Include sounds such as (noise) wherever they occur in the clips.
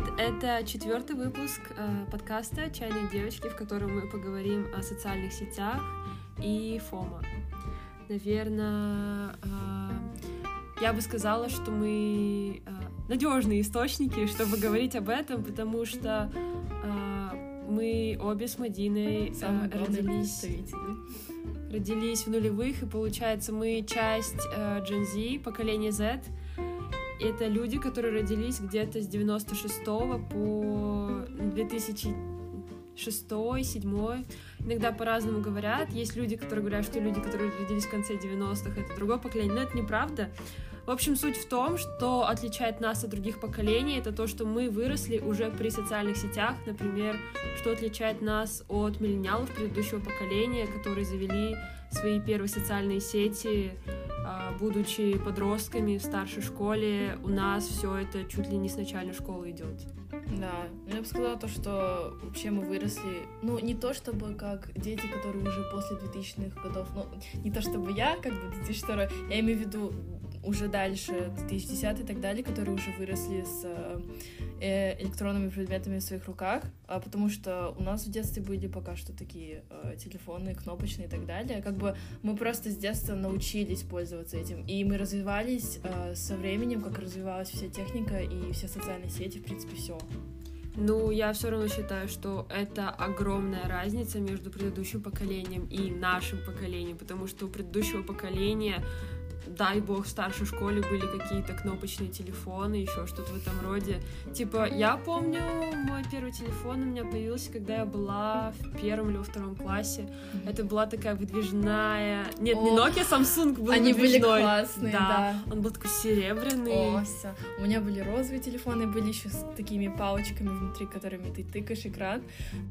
привет! Это четвертый выпуск э, подкаста «Чайные девочки», в котором мы поговорим о социальных сетях и ФОМа. Наверное, э, я бы сказала, что мы э, надежные источники, чтобы говорить об этом, потому что мы обе с Мадиной э, родились, родились в нулевых, и получается, мы часть Gen Z, поколения Z, это люди, которые родились где-то с 96 по 2006 2007 Иногда по-разному говорят. Есть люди, которые говорят, что люди, которые родились в конце 90-х, это другое поколение. Но это неправда. В общем, суть в том, что отличает нас от других поколений, это то, что мы выросли уже при социальных сетях, например, что отличает нас от миллениалов предыдущего поколения, которые завели свои первые социальные сети а, будучи подростками в старшей школе, у нас все это чуть ли не с начальной школы идет. Да, я бы сказала то, что вообще мы выросли, ну, не то чтобы как дети, которые уже после 2000-х годов, ну, не то чтобы я, как бы 2002, я имею в виду уже дальше, 2010 и так далее, которые уже выросли с э, электронными предметами в своих руках, а потому что у нас в детстве были пока что такие э, телефоны кнопочные и так далее. Как бы мы просто с детства научились пользоваться этим, и мы развивались э, со временем, как развивалась вся техника и все социальные сети, в принципе, все. Ну, я все равно считаю, что это огромная разница между предыдущим поколением и нашим поколением, потому что у предыдущего поколения дай бог, в старшей школе были какие-то кнопочные телефоны, еще что-то в этом роде. Типа, я помню, мой первый телефон у меня появился, когда я была в первом или во втором классе. Это была такая выдвижная... Нет, О, не Nokia, Samsung был Они выдвижной. были классные, да. да. Он был такой серебряный. О, все. У меня были розовые телефоны, были еще с такими палочками внутри, которыми ты тыкаешь экран.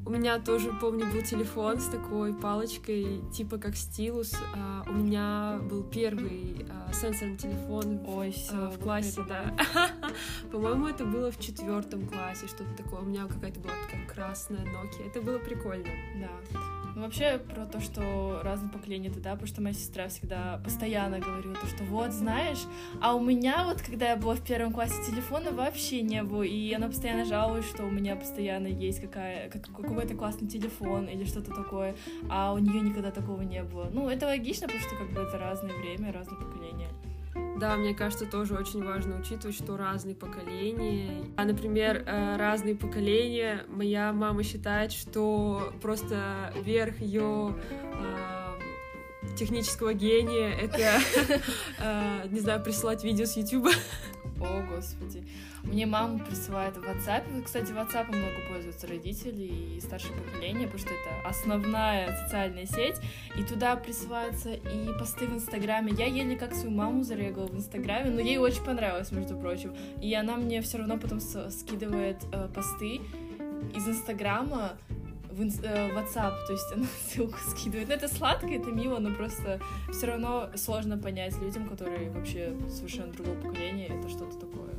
У меня тоже, помню, был телефон с такой палочкой, типа как стилус. А, у меня был первый э, сенсорный телефон Ой, все, э, в классе, да. (laughs) По-моему, это было в четвертом классе, что-то такое. У меня какая-то была такая красная Nokia. Это было прикольно. Да. Ну, вообще, про то, что разные поколения, это да, потому что моя сестра всегда постоянно говорила то, что вот, знаешь, а у меня вот, когда я была в первом классе, телефона вообще не было, и она постоянно жалуется, что у меня постоянно есть какая, как, какой-то классный телефон или что-то такое, а у нее никогда такого не было. Ну, это логично, потому что как бы это разное время, разные поколения. Да, мне кажется, тоже очень важно учитывать, что разные поколения. А, например, э, разные поколения. Моя мама считает, что просто верх ее э, технического гения это, (laughs) э, не знаю, присылать видео с YouTube. О, господи. Мне мама присылает в WhatsApp. Кстати, WhatsApp много пользуются родители и старшее поколение, потому что это основная социальная сеть. И туда присылаются и посты в Инстаграме. Я еле как свою маму зарегала в Инстаграме, но ей очень понравилось, между прочим. И она мне все равно потом скидывает э, посты из Инстаграма в, инс... э, WhatsApp, то есть она (laughs) ссылку скидывает. Ну, это сладко, это мило, но просто все равно сложно понять людям, которые вообще совершенно другого поколения, это что-то такое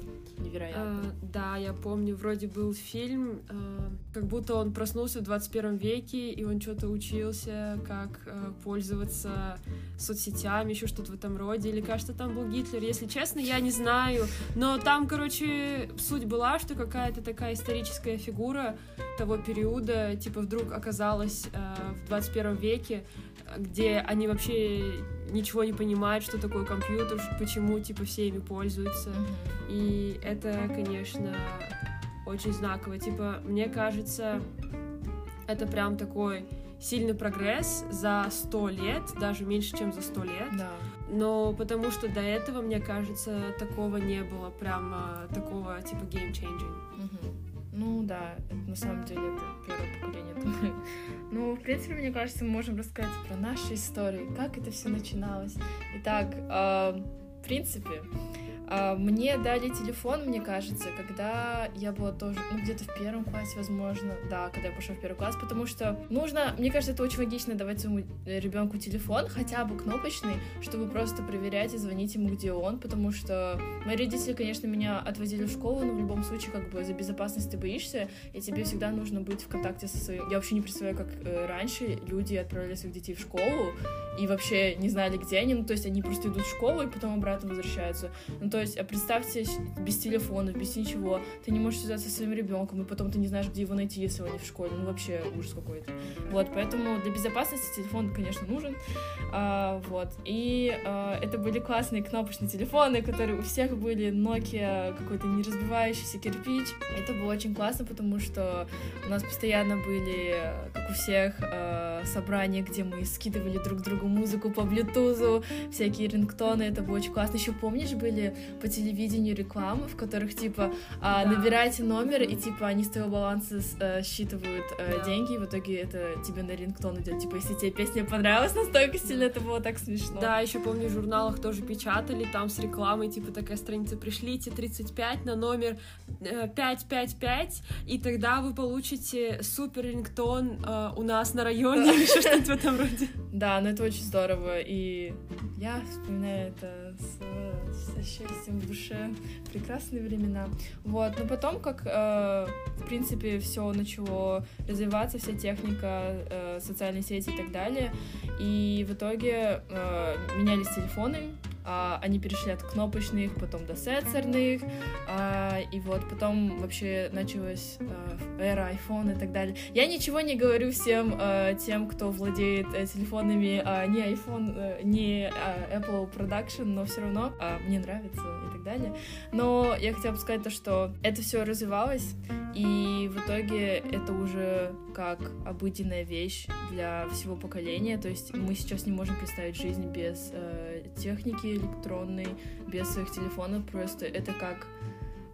невероятно. А, да, я помню, вроде был фильм, а, как будто он проснулся в 21 веке, и он что-то учился, как а, пользоваться соцсетями, еще что-то в этом роде. Или, кажется, там был Гитлер. Если честно, я не знаю. Но там, короче, суть была, что какая-то такая историческая фигура того периода, типа, вдруг оказалась а, в 21 веке, где они вообще ничего не понимают, что такое компьютер, почему, типа, все ими пользуются. Mm-hmm. И это, конечно, очень знаково. Типа, мне кажется, это прям такой сильный прогресс за сто лет, даже меньше, чем за сто лет. Да. Но потому что до этого, мне кажется, такого не было, прямо такого типа game-changing. Угу. Ну да, это, на самом деле это первое поколение, думаю. Ну, в принципе, мне кажется, мы можем рассказать про наши истории, как это все начиналось. Итак, э, в принципе, мне дали телефон, мне кажется, когда я была тоже, ну, где-то в первом классе, возможно, да, когда я пошла в первый класс, потому что нужно, мне кажется, это очень логично давать своему ребенку телефон, хотя бы кнопочный, чтобы просто проверять и звонить ему, где он, потому что мои родители, конечно, меня отвозили в школу, но в любом случае, как бы, за безопасность ты боишься, и тебе всегда нужно быть в контакте со своим... Я вообще не представляю, как э, раньше люди отправляли своих детей в школу и вообще не знали, где они, ну, то есть они просто идут в школу и потом обратно возвращаются. Ну, то есть, а представьте, без телефона, без ничего, ты не можешь связаться со своим ребенком, и потом ты не знаешь, где его найти, если он не в школе. Ну, вообще ужас какой-то. Вот, поэтому для безопасности телефон, конечно, нужен. А, вот. И а, это были классные кнопочные телефоны, которые у всех были Nokia, какой-то неразбивающийся кирпич. Это было очень классно, потому что у нас постоянно были, как у всех, а, собрания, где мы скидывали друг другу музыку по блютузу, всякие рингтоны, это было очень классно. Еще помнишь, были по телевидению рекламы, в которых, типа, а, да. набирайте номер, и, типа, они с твоего баланса а, считывают а, да. деньги, и в итоге это тебе на рингтон идет. Типа, если тебе песня понравилась настолько сильно, это было так смешно. Да, еще помню, в журналах тоже печатали, там с рекламой, типа, такая страница, пришлите 35 на номер 555, э, и тогда вы получите супер рингтон э, у нас на районе, или что-то в этом роде. (laughs) Да, но это очень здорово, и я вспоминаю это с, со счастьем в душе. Прекрасные времена. Вот, но потом, как, э, в принципе, все начало развиваться, вся техника, э, социальные сети и так далее, и в итоге э, менялись телефоны, а, они перешли от кнопочных, потом до сенсорных, а, и вот потом вообще началась а, эра iPhone и так далее. Я ничего не говорю всем а, тем, кто владеет а, телефонами а, не iPhone, а, не а, Apple Production, но все равно а, мне нравится и так далее. Но я хотела бы сказать то, что это все развивалось, и в итоге это уже как обыденная вещь для всего поколения. То есть мы сейчас не можем представить жизнь без э, техники электронной, без своих телефонов. Просто это как...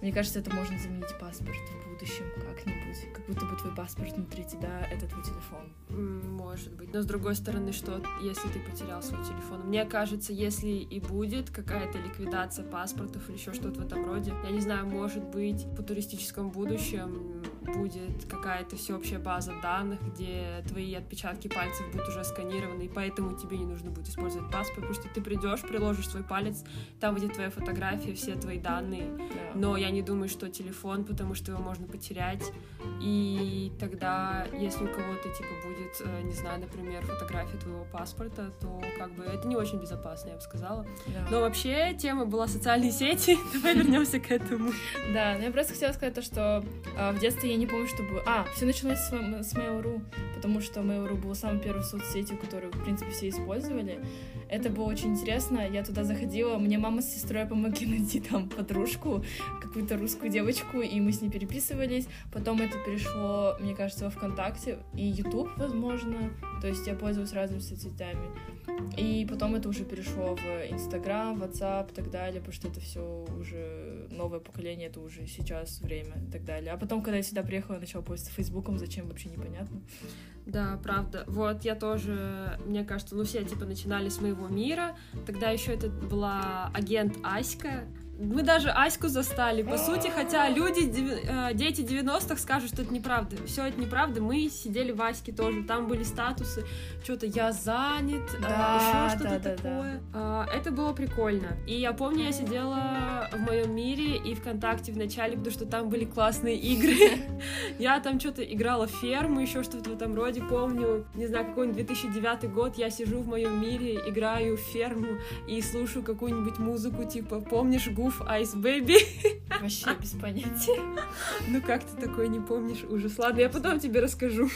Мне кажется, это можно заменить паспорт будущем как-нибудь. Как будто бы твой паспорт внутри тебя — это твой телефон. Может быть. Но с другой стороны, что если ты потерял свой телефон? Мне кажется, если и будет какая-то ликвидация паспортов или еще что-то в этом роде, я не знаю, может быть, по туристическом будущем будет какая-то всеобщая база данных, где твои отпечатки пальцев будут уже сканированы, и поэтому тебе не нужно будет использовать паспорт, потому что ты придешь, приложишь свой палец, там будет твоя фотография, все твои данные. Да. Но я не думаю, что телефон, потому что его можно потерять. И тогда, если у кого-то типа будет, э, не знаю, например, фотография твоего паспорта, то как бы это не очень безопасно, я бы сказала. Да. Но вообще тема была социальные сети. (laughs) Давай вернемся к этому. Да, но я просто хотела сказать то, что а, в детстве я не помню, чтобы... А, все началось с, с Mail.ru, потому что Mail.ru был самой первой соцсетью, которую, в принципе, все использовали. Это было очень интересно. Я туда заходила, мне мама с сестрой помогли (laughs) найти там подружку, какую-то русскую девочку, и мы с ней переписывались. Потом это перешло, мне кажется, во ВКонтакте и YouTube, возможно. То есть я пользовалась разными соцсетями. И потом это уже перешло в Инстаграм, WhatsApp и так далее, потому что это все уже новое поколение, это уже сейчас время и так далее. А потом, когда я сюда приехала, я начала пользоваться Фейсбуком, зачем вообще непонятно. Да, правда. Вот я тоже, мне кажется, ну все типа начинали с моего мира. Тогда еще это была агент Аська, мы даже Аську застали, по сути, хотя люди, э, дети 90-х скажут, что это неправда. Все это неправда. Мы сидели в Аське тоже, там были статусы, что-то я занят, э, да, еще что-то да, такое. Да, да. Это было прикольно. И я помню, я сидела в моем мире и ВКонтакте в начале, потому что там были классные игры. (laughs) Я там что-то играла в ферму, еще что-то в этом роде. Помню, не знаю, какой-нибудь 2009 год, я сижу в моем мире, играю в ферму и слушаю какую-нибудь музыку, типа, помнишь, Гу Move Ice Baby. (laughs) Вообще без понятия. Ну как ты такое не помнишь? Ужас. Ладно, я потом тебе расскажу.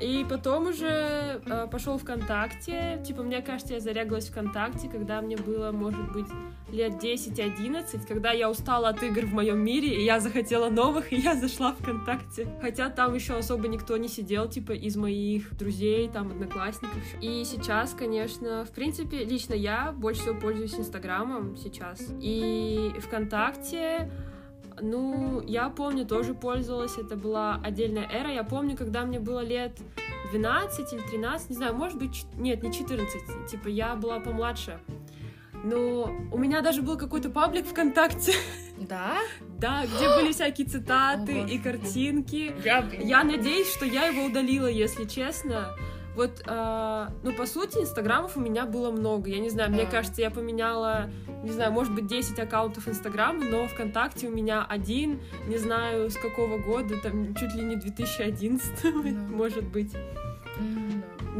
И потом уже э, пошел ВКонтакте. Типа, мне кажется, я зарягалась ВКонтакте, когда мне было, может быть, лет 10-11, когда я устала от игр в моем мире, и я захотела новых, и я зашла ВКонтакте. Хотя там еще особо никто не сидел, типа, из моих друзей, там, одноклассников. И сейчас, конечно, в принципе, лично я больше всего пользуюсь Инстаграмом сейчас. И ВКонтакте ну, я помню, тоже пользовалась, это была отдельная эра. Я помню, когда мне было лет 12 или 13, не знаю, может быть, нет, не 14, типа я была помладше. Но у меня даже был какой-то паблик ВКонтакте. Да? Да, где были всякие цитаты О, и картинки. Я надеюсь, что я его удалила, если честно. Вот, э, ну, по сути, инстаграмов у меня было много. Я не знаю, мне кажется, я поменяла, не знаю, может быть, 10 аккаунтов инстаграма, но ВКонтакте у меня один, не знаю, с какого года, там, чуть ли не 2011, да. (laughs) может быть.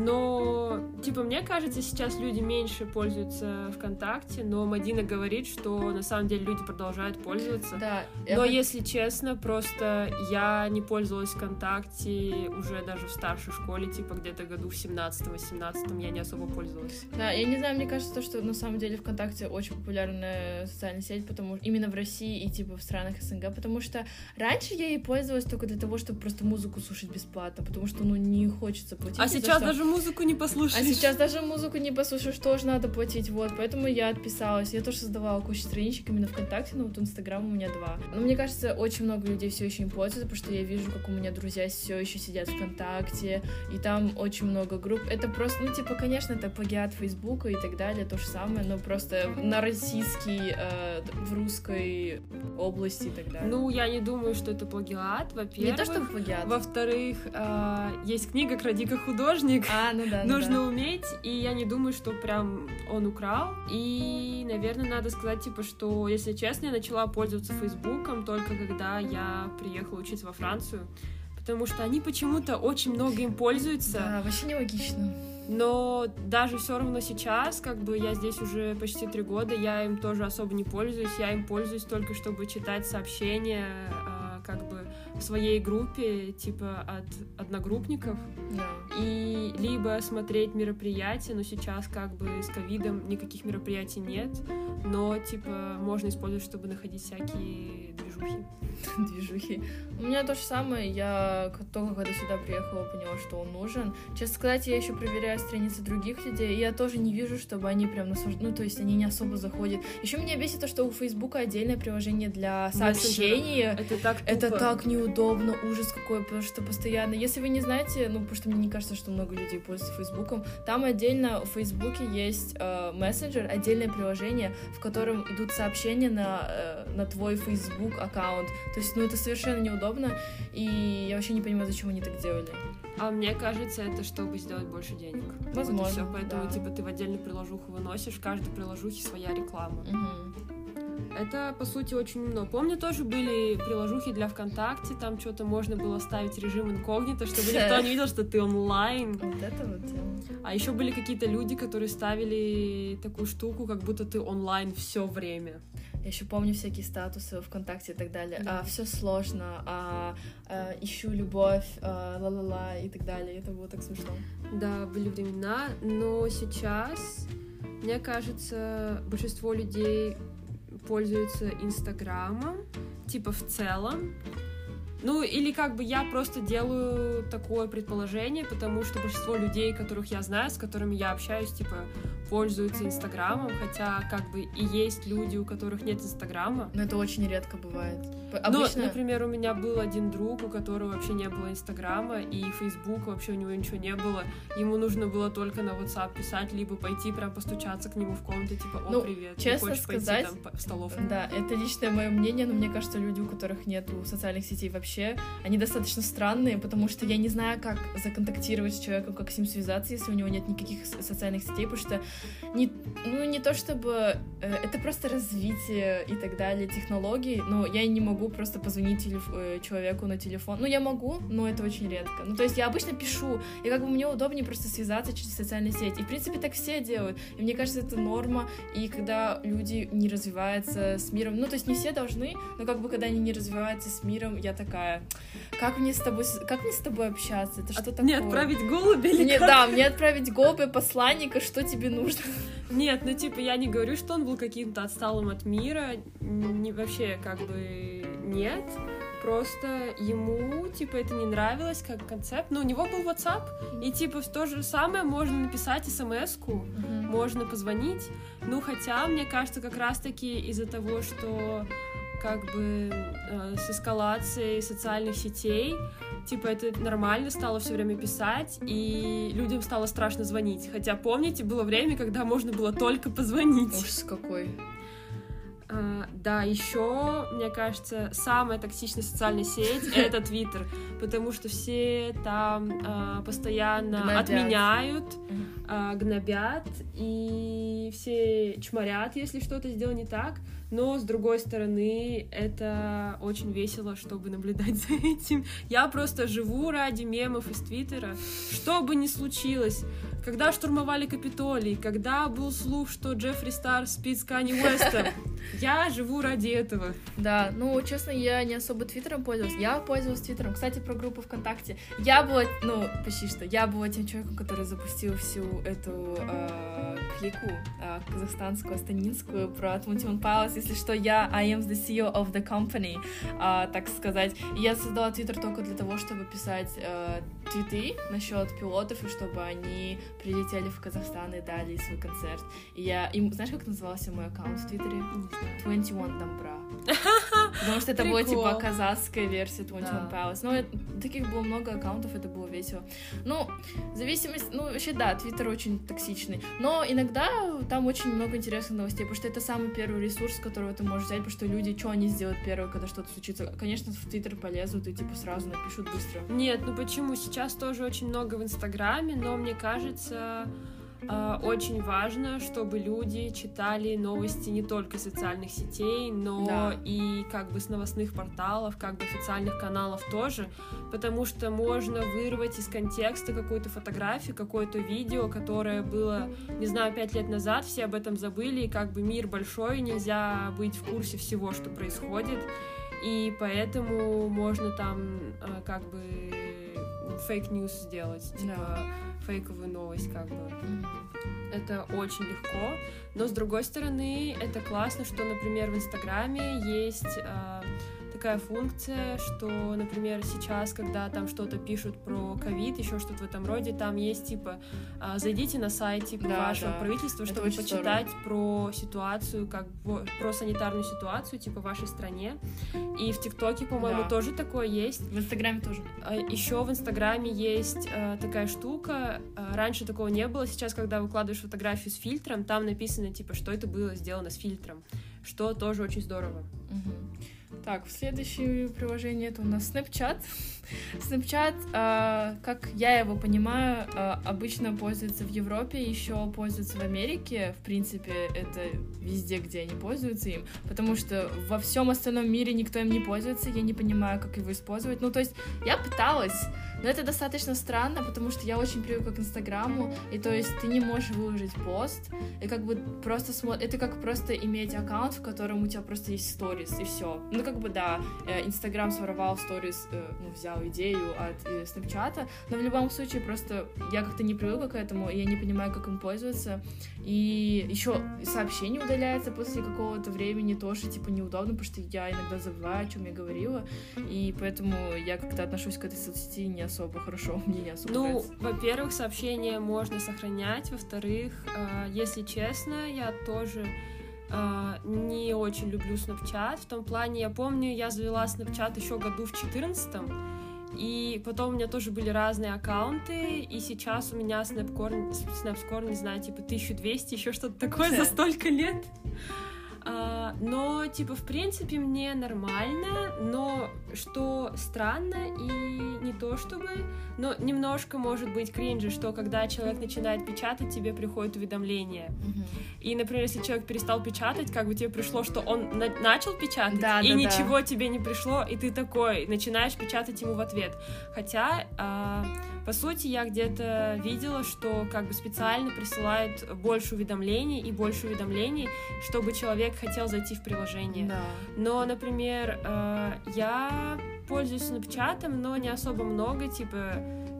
Но, типа, мне кажется, сейчас люди меньше пользуются ВКонтакте, но Мадина говорит, что на самом деле люди продолжают пользоваться. Да. Но, если честно, просто я не пользовалась ВКонтакте уже даже в старшей школе, типа, где-то году в 17-18 я не особо пользовалась. Да, я не знаю, мне кажется, то, что на самом деле ВКонтакте очень популярная социальная сеть, потому именно в России и, типа, в странах СНГ, потому что раньше я ей пользовалась только для того, чтобы просто музыку слушать бесплатно, потому что, ну, не хочется платить. А сейчас что... даже музыку не послушаешь. А сейчас даже музыку не послушаешь, тоже надо платить, вот, поэтому я отписалась. Я тоже создавала кучу страничек именно ВКонтакте, но вот Инстаграм у меня два. Но мне кажется, очень много людей все еще им пользуются, потому что я вижу, как у меня друзья все еще сидят ВКонтакте, и там очень много групп. Это просто, ну, типа, конечно, это плагиат Фейсбука и так далее, то же самое, но просто на российский, э, в русской области и так далее. Ну, я не думаю, что это плагиат, во-первых. Не то, что плагиат. Во-вторых, э, есть книга «Кради художник». А, ну да, ну Нужно да. уметь, и я не думаю, что прям он украл. И, наверное, надо сказать, типа, что, если честно, я начала пользоваться Фейсбуком только когда я приехала учиться во Францию. Потому что они почему-то очень много им пользуются. Да, вообще нелогично. Но даже все равно сейчас, как бы я здесь уже почти три года, я им тоже особо не пользуюсь. Я им пользуюсь только чтобы читать сообщения, а, как бы в своей группе, типа от одногруппников, Да. и либо смотреть мероприятия, но сейчас как бы с ковидом никаких мероприятий нет, но типа можно использовать, чтобы находить всякие движухи. (laughs) движухи. У меня то же самое. Я только когда сюда приехала, поняла, что он нужен. Честно сказать, я еще проверяю страницы других людей, и я тоже не вижу, чтобы они прям наслаж- Ну, то есть они не особо заходят. Еще меня бесит то, что у Фейсбука отдельное приложение для сообщений. Это так Это тупо. так неудобно, ужас какой, потому что постоянно, если вы не знаете, ну, потому что мне не кажется, что много людей пользуются Фейсбуком, там отдельно в Фейсбуке есть э, мессенджер, отдельное приложение, в котором идут сообщения на, э, на твой Фейсбук аккаунт. То есть, ну, это совершенно неудобно, и я вообще не понимаю, зачем они так делали. А мне кажется, это чтобы сделать больше денег. Возможно, Вот и всё. Поэтому, да. типа, ты в отдельную приложуху выносишь, в каждой приложухе своя реклама. Мгм. Это, по сути, очень много. Помню, тоже были приложухи для ВКонтакте, там что-то можно было ставить режим инкогнито, чтобы никто не видел, что ты онлайн. Вот это вот дело. А еще были какие-то люди, которые ставили такую штуку, как будто ты онлайн все время. Я еще помню всякие статусы ВКонтакте и так далее. Да. А, все сложно, а, а, ищу любовь, а, ла-ла-ла и так далее. Это было так смешно. Да, были времена, но сейчас, мне кажется, большинство людей пользуются Инстаграмом, типа в целом. Ну, или как бы я просто делаю такое предположение, потому что большинство людей, которых я знаю, с которыми я общаюсь, типа, пользуются Инстаграмом, хотя как бы и есть люди, у которых нет Инстаграма. Но это очень редко бывает. Ну, Обычно... например, у меня был один друг, у которого вообще не было Инстаграма, и Фейсбука вообще у него ничего не было. Ему нужно было только на WhatsApp писать, либо пойти прям постучаться к нему в комнату, типа, о, Ну, привет, честно хочешь сказать, пойти там в столовку? Да, это личное мое мнение, но мне кажется, люди, у которых нет социальных сетей вообще, они достаточно странные, потому что я не знаю, как законтактировать с человеком, как с ним связаться, если у него нет никаких социальных сетей, потому что не, ну, не то чтобы... э, это просто развитие и так далее, технологий, но я не могу просто позвонить телеф- э, человеку на телефон. Ну, я могу, но это очень редко. Ну, то есть я обычно пишу, и как бы мне удобнее просто связаться через социальные сети. И, в принципе, так все делают. И мне кажется, это норма, и когда люди не развиваются с миром, ну, то есть не все должны, но как бы когда они не развиваются с миром, я такая, как мне с тобой, как мне с тобой общаться? Это что От- такое? Не отправить голубя или Мне- как? да, мне отправить голубя, посланника, что тебе нужно? (laughs) Нет, ну типа я не говорю, что он был каким-то отсталым от мира, не вообще как бы нет. Просто ему, типа, это не нравилось как концепт. Ну, у него был WhatsApp, и, типа, то же самое можно написать смс-ку, можно позвонить. Ну, хотя, мне кажется, как раз-таки из-за того, что как бы э, с эскалацией социальных сетей, типа, это нормально стало все время писать, и людям стало страшно звонить. Хотя, помните, было время, когда можно было только позвонить. Ужас какой. А, да, еще, мне кажется, самая токсичная социальная сеть — это Твиттер, потому что все там а, постоянно Гнобят. отменяют, а, гнобят, и все чморят, если что-то сделал не так. Но, с другой стороны, это очень весело, чтобы наблюдать (laughs) за этим. Я просто живу ради мемов из Твиттера. Что бы ни случилось, когда штурмовали Капитолий, когда был слух, что Джеффри Стар спит с Канни Уэстом, (laughs) я живу ради этого. Да, ну, честно, я не особо Твиттером пользовалась. Я пользовалась Твиттером. Кстати, про группу ВКонтакте. Я была, ну, почти что, я была тем человеком, который запустил всю эту э, клику э, казахстанскую, астанинскую про Atmuntimun Palace. Если что, я I am the CEO of the company, э, так сказать. И я создала Твиттер только для того, чтобы писать э, твиты насчет пилотов, и чтобы они прилетели в Казахстан и дали свой концерт. И я... И, знаешь, как назывался мой аккаунт в Твиттере? 21 Домбра. (laughs) Потому что это была, Прикол. типа, казахская версия 21 Да. Palace. Это- таких было много аккаунтов, это было весело. Ну, зависимость... Ну, вообще, да, Твиттер очень токсичный. Но иногда там очень много интересных новостей, потому что это самый первый ресурс, которого ты можешь взять, потому что люди, что они сделают первое, когда что-то случится? Конечно, в Твиттер полезут и, типа, сразу напишут быстро. Нет, ну почему? Сейчас тоже очень много в Инстаграме, но мне кажется, а, очень важно, чтобы люди читали новости не только социальных сетей, но Да. и как бы с новостных порталов, как бы официальных каналов тоже, потому что можно вырвать из контекста какую-то фотографию, какое-то видео, которое было, не знаю, пять лет назад, все об этом забыли, и как бы мир большой, нельзя быть в курсе всего, что происходит, и поэтому можно там э, как бы fake news сделать, типа фейковую новость как бы. Это очень легко, но с другой стороны, это классно, что, например, в Инстаграме есть э, такая функция, что, например, сейчас, когда там что-то пишут про ковид, еще что-то в этом роде, там есть типа а, зайдите на сайт типа Да, вашего да. правительства, чтобы почитать про ситуацию, как про санитарную ситуацию, типа в вашей стране. И в ТикТоке, по-моему, Да. тоже такое есть. В Инстаграме тоже. Еще в Инстаграме есть э, такая штука. раньше такого не было. Сейчас, когда выкладываешь фотографию с фильтром, там написано, типа, что это было сделано с фильтром. Что тоже очень здорово. Мгм. Так, следующее приложение это у нас Snapchat. Snapchat, а, как я его понимаю, а, обычно пользуется в Европе, еще пользуется в Америке. В принципе, это везде, где они пользуются им, потому что во всем остальном мире никто им не пользуется, я не понимаю, как его использовать. Ну, то есть, я пыталась, но это достаточно странно, потому что я очень привыкла к Инстаграму, и то есть ты не можешь выложить пост, и как бы просто смо... это как просто иметь аккаунт, в котором у тебя просто есть сторис, и все. Ну, как бы, да, э, Инстаграм своровал сторис, э, ну, взял идею от э, Снапчата, но в любом случае просто я как-то не привыкла к этому, и я не понимаю, как им пользоваться. И еще сообщение удаляется после какого-то времени, тоже, типа, неудобно, потому что я иногда забываю, о чем я говорила, и поэтому я как-то отношусь к этой соцсети не особо хорошо, (laughs) мне не особо Ну, нравится. во-первых, сообщения можно сохранять. Во-вторых, э, если честно, я тоже э, не очень люблю Snapchat. В том плане, я помню, я завела Snapchat еще году в 14 и потом у меня тоже были разные аккаунты, и сейчас у меня Snapcore, Snapscore, не знаю, типа 1200, еще что-то такое за столько лет. А, но, типа, в принципе, мне нормально, но что странно и не то чтобы, но немножко может быть кринжи, что когда человек начинает печатать, тебе приходит уведомление. И, например, если человек перестал печатать, как бы тебе пришло, что он на- начал печатать, Да, и да, да. ничего тебе не пришло, и ты такой начинаешь печатать ему в ответ. Хотя, а, по сути, я где-то видела, что как бы специально присылают больше уведомлений и больше уведомлений, чтобы человек хотел зайти в приложение. Да. Но, например, э, я пользуюсь Снапчатом, но не особо много, типа,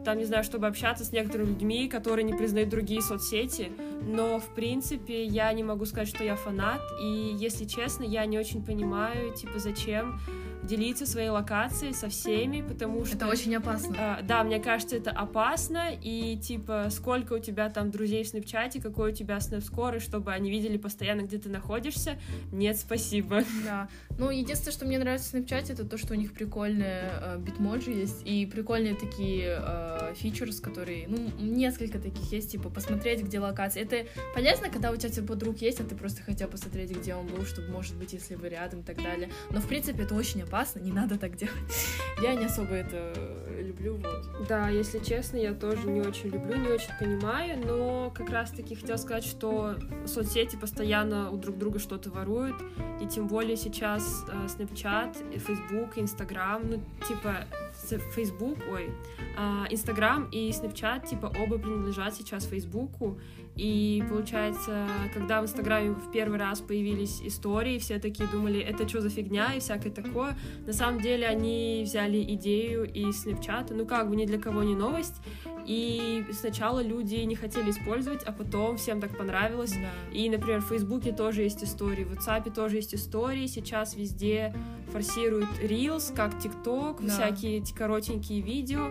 там, не знаю, чтобы общаться с некоторыми людьми, которые не признают другие соцсети, но, в принципе, я не могу сказать, что я фанат, и, если честно, я не очень понимаю, типа, зачем делиться своей локацией со всеми, потому что... Это очень опасно. А, да, мне кажется, это опасно, и, типа, сколько у тебя там друзей в Снапчате, какой у тебя снэпскор, и чтобы они видели постоянно, где ты находишься, нет, спасибо. (laughs) Да. Ну, единственное, что мне нравится в Snapchat, это то, что у них прикольные э, битмоджи есть, и прикольные такие э, фичерс, которые, ну, несколько таких есть, типа, посмотреть, где локация. Это полезно, когда у тебя типа подруг есть, а ты просто хотел посмотреть, где он был, чтобы, может быть, если вы рядом и так далее. Но, в принципе, это очень опасно, не надо так делать. (laughs) Я не особо это люблю, вот. Да, если честно, я тоже не очень люблю, не очень понимаю, но как раз-таки хотела сказать, что соцсети постоянно у друг друга что-то воруют, и тем более сейчас э, Snapchat, Facebook, Instagram, ну, типа, Facebook, ой, а, Instagram и Snapchat, типа, оба принадлежат сейчас Фейсбуку, и получается, когда в Инстаграме в первый раз появились истории, все такие думали, это что за фигня и всякое такое. На самом деле они взяли идею из Снэпчата, ну как бы ни для кого не новость. И сначала люди не хотели использовать, а потом всем так понравилось. Да. И, например, в Фейсбуке тоже есть истории, в WhatsApp тоже есть истории. Сейчас везде форсируют Reels, как ТикТок, да. всякие эти коротенькие видео.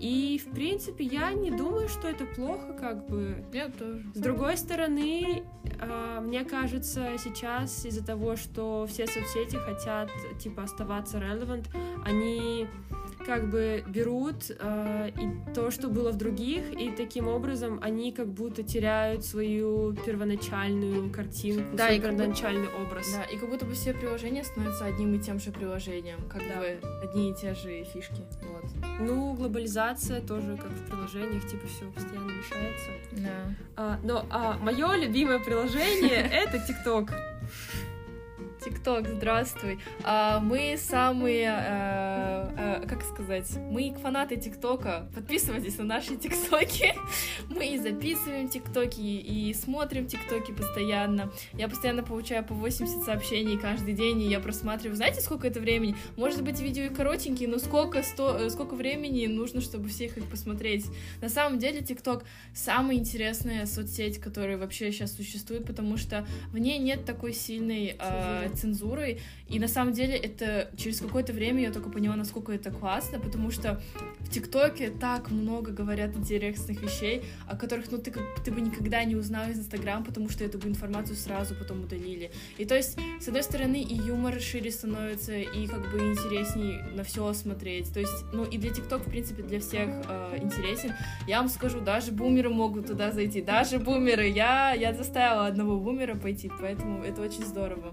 И, в принципе, я не думаю, что это плохо, как бы. Я тоже. С другой стороны, э, мне кажется, сейчас из-за того, что все соцсети хотят, типа, оставаться relevant, они как бы берут э, и то, что было в других, и таким образом они как будто теряют свою первоначальную картинку, да, свой первоначальный будто, образ. Да, и как будто бы все приложения становятся одним и тем же приложением, как да. бы одни и те же фишки. Вот. Ну, глобализация тоже, как в приложениях, типа все постоянно мешается. Да. А, но а, мое любимое приложение это ТикТок. ТикТок, здравствуй. А, мы самые, а, а, как сказать, мы фанаты ТикТока. Подписывайтесь на наши ТикТоки. (laughs) Мы и записываем ТикТоки, и смотрим ТикТоки постоянно. Я постоянно получаю по 80 сообщений каждый день, и я просматриваю. Знаете, сколько это времени? Может быть, видео и коротенькие, но сколько, сто, э, сколько времени нужно, чтобы всех их посмотреть? На самом деле, ТикТок самая интересная соцсеть, которая вообще сейчас существует, потому что в ней нет такой сильной э, цензурой. И на самом деле это через какое-то время я только поняла, насколько это классно, потому что в ТикТоке так много говорят интересных вещей, о которых ну, ты, ты бы никогда не узнал из Инстаграма, потому что эту бы информацию сразу потом удалили. И то есть, с одной стороны, и юмор шире становится, и как бы интересней на все смотреть. То есть, ну и для ТикТок, в принципе, для всех э, интересен. Я вам скажу, даже бумеры могут туда зайти, даже бумеры. Я, я заставила одного бумера пойти, поэтому это очень здорово.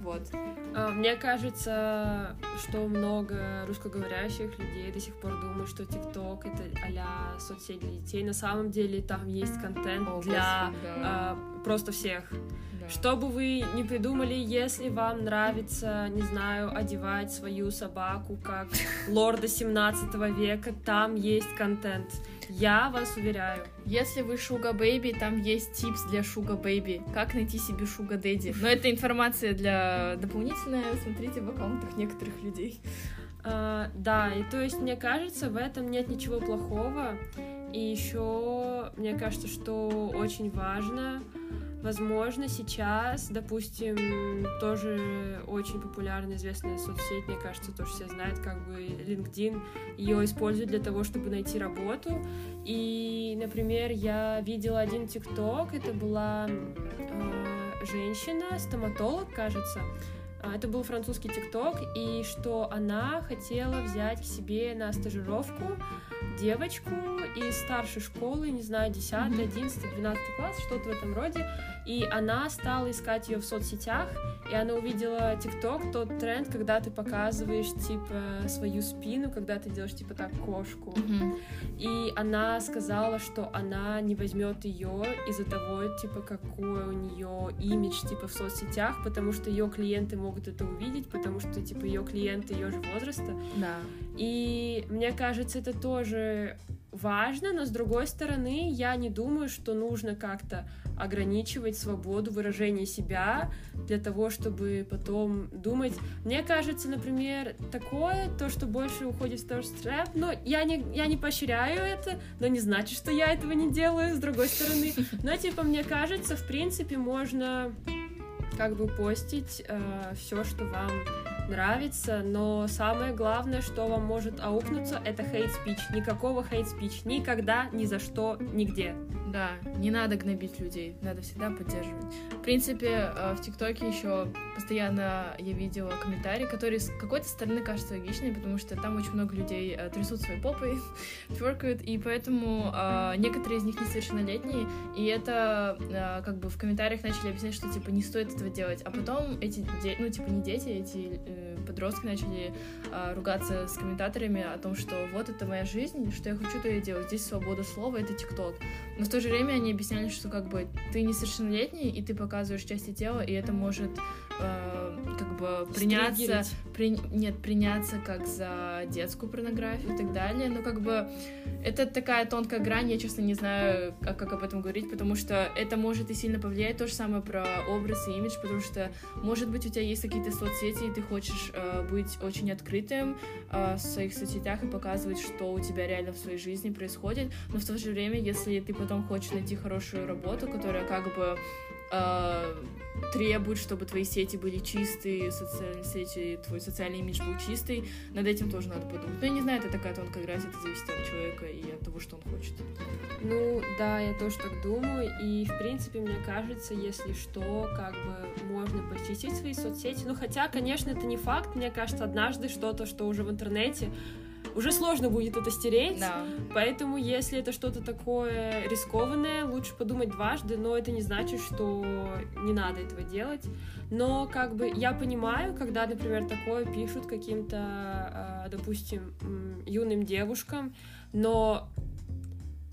Вот. А, мне кажется, что много русскоговорящих людей до сих пор думают, что ТикТок это а соцсеть для детей. На самом деле там есть контент О, для да. э, просто всех. Да. Что бы вы ни придумали, если вам нравится, не знаю, одевать свою собаку как лорда 17 века, там есть контент. Я вас уверяю. Если вы sugar baby, там есть tips для sugar baby. Как найти себе sugar daddy. Но это информация для дополнительная. Смотрите в аккаунтах некоторых людей. Uh, да, и то есть мне кажется, в этом нет ничего плохого. И еще мне кажется, что очень важно Возможно, сейчас, допустим, тоже очень популярная, известная соцсеть, мне кажется, тоже все знают, как бы LinkedIn, ее используют для того, чтобы найти работу. И, например, я видела один ТикТок, это была э, женщина, стоматолог, кажется, а, это был французский ТикТок, и что она хотела взять к себе на стажировку девочку из старшей школы, не знаю, 10, 11, 12 класс, что-то в этом роде, и она стала искать ее в соцсетях, и она увидела ТикТок, тот тренд, когда ты показываешь, типа, свою спину, когда ты делаешь, типа, так, кошку. Mm-hmm. И она сказала, что она не возьмет ее из-за того, типа, какой у нее имидж, типа, в соцсетях, потому что ее клиенты могут это увидеть, потому что, типа, ее клиенты ее же возраста. Да. И мне кажется, это тоже важно, но с другой стороны, я не думаю, что нужно как-то ограничивать свободу выражения себя для того, чтобы потом думать. Мне кажется, например, такое, то, что больше уходит в thirst trap, но я не, я не поощряю это, но не значит, что я этого не делаю, с другой стороны. Но, типа, мне кажется, в принципе, можно как бы постить э, все, что вам нравится, но самое главное, что вам может аукнуться, это hate speech. Никакого hate speech. Никогда, ни за что, нигде. Да, не надо гнобить людей, надо всегда поддерживать. В принципе, э, в ТикТоке еще постоянно я видела комментарии, которые с какой-то стороны кажутся логичными, потому что там очень много людей э, трясут своей попой, (laughs) тверкают, и поэтому э, некоторые из них несовершеннолетние, и это как бы в комментариях начали объяснять, что типа не стоит этого делать. А потом эти, ну типа не дети, эти подростки начали э, ругаться с комментаторами о том, что вот это моя жизнь, что я хочу, то я делаю. Здесь свобода слова, это ТикТок. Но в то же время они объясняли, что как бы ты несовершеннолетний, и ты показываешь части тела, и это может э, как бы приняться, при, нет, приняться как за детскую порнографию и так далее. Но как бы это такая тонкая грань, я честно не знаю, как, как об этом говорить, потому что это может и сильно повлиять. То же самое про образ и имидж, потому что, может быть, у тебя есть какие-то соцсети, и ты хочешь э, быть очень открытым э, в своих соцсетях и показывать, что у тебя реально в своей жизни происходит. Но в то же время, если ты потом хочешь найти хорошую работу, которая как бы э, требует, чтобы твои сети были чистые, социальные сети, твой социальный имидж был чистый, над этим тоже надо подумать. Но я не знаю, это такая тонкая грязь, это зависит от человека и от того, что он хочет. Ну, да, я тоже так думаю, и, в принципе, мне кажется, если что, как бы можно почистить свои соцсети, ну, хотя, конечно, это не факт, мне кажется, однажды что-то, что уже в интернете, уже сложно будет это стереть. Да. Поэтому, если это что-то такое рискованное, лучше подумать дважды, но это не значит, что не надо этого делать. Но как бы я понимаю, когда, например, такое пишут каким-то, а, допустим, юным девушкам, но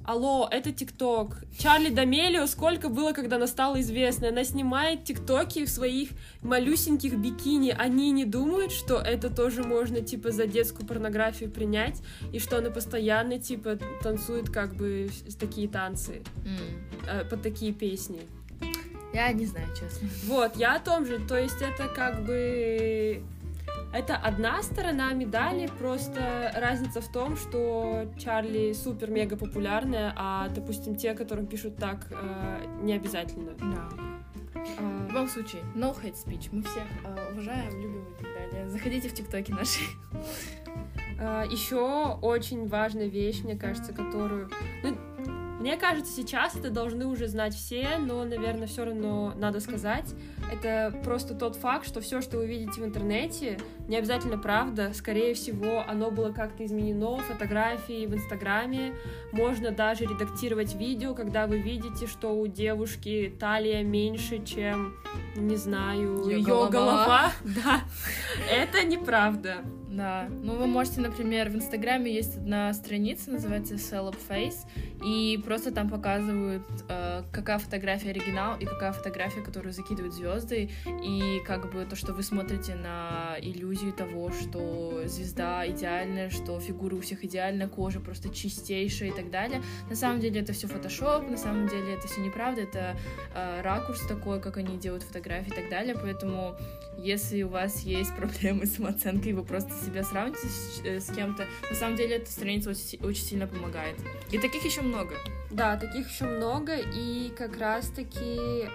Алло, это ТикТок. Чарли Дамелио сколько было, когда она стала известной? Она снимает ТикТоки в своих малюсеньких бикини. Они не думают, что это тоже можно, типа, за детскую порнографию принять, и что она постоянно, типа, танцует, как бы, такие танцы, Mm. под такие песни. Я не знаю, честно. Вот, я о том же. То есть это как бы... Это одна сторона медали, просто разница в том, что Чарли супер-мега популярная, а, допустим, те, которым пишут так, э, не обязательно. Да. В А, любом случае, no hate speech. Мы всех э, уважаем, любим и так далее. Заходите в ТикТоки наши. Еще очень важная вещь, мне кажется, которую... ну, мне кажется, сейчас это должны уже знать все, но, наверное, все равно надо сказать. Это просто тот факт, что все, что вы видите в интернете, не обязательно правда. Скорее всего, оно было как-то изменено, фотографии в Инстаграме. Можно даже редактировать видео, когда вы видите, что у девушки талия меньше, чем, не знаю, ее голова. голова. (laughs) Да, это неправда. Да. Ну, вы можете, например, в Инстаграме есть одна страница, называется Celeb Face, и просто там показывают, э, какая фотография оригинал и какая фотография, которую закидывают звезды, и как бы то, что вы смотрите на иллюзию того, что звезда идеальная, что фигура у всех идеальная, кожа просто чистейшая и так далее. На самом деле это все фотошоп, на самом деле это все неправда, это э, ракурс такой, как они делают фотографии и так далее, поэтому если у вас есть (laughs) проблемы с самооценкой, вы просто себя сравните с, э, с кем-то, на самом деле эта страница очень, очень сильно помогает. И таких еще много. Да, таких еще много, и как раз-таки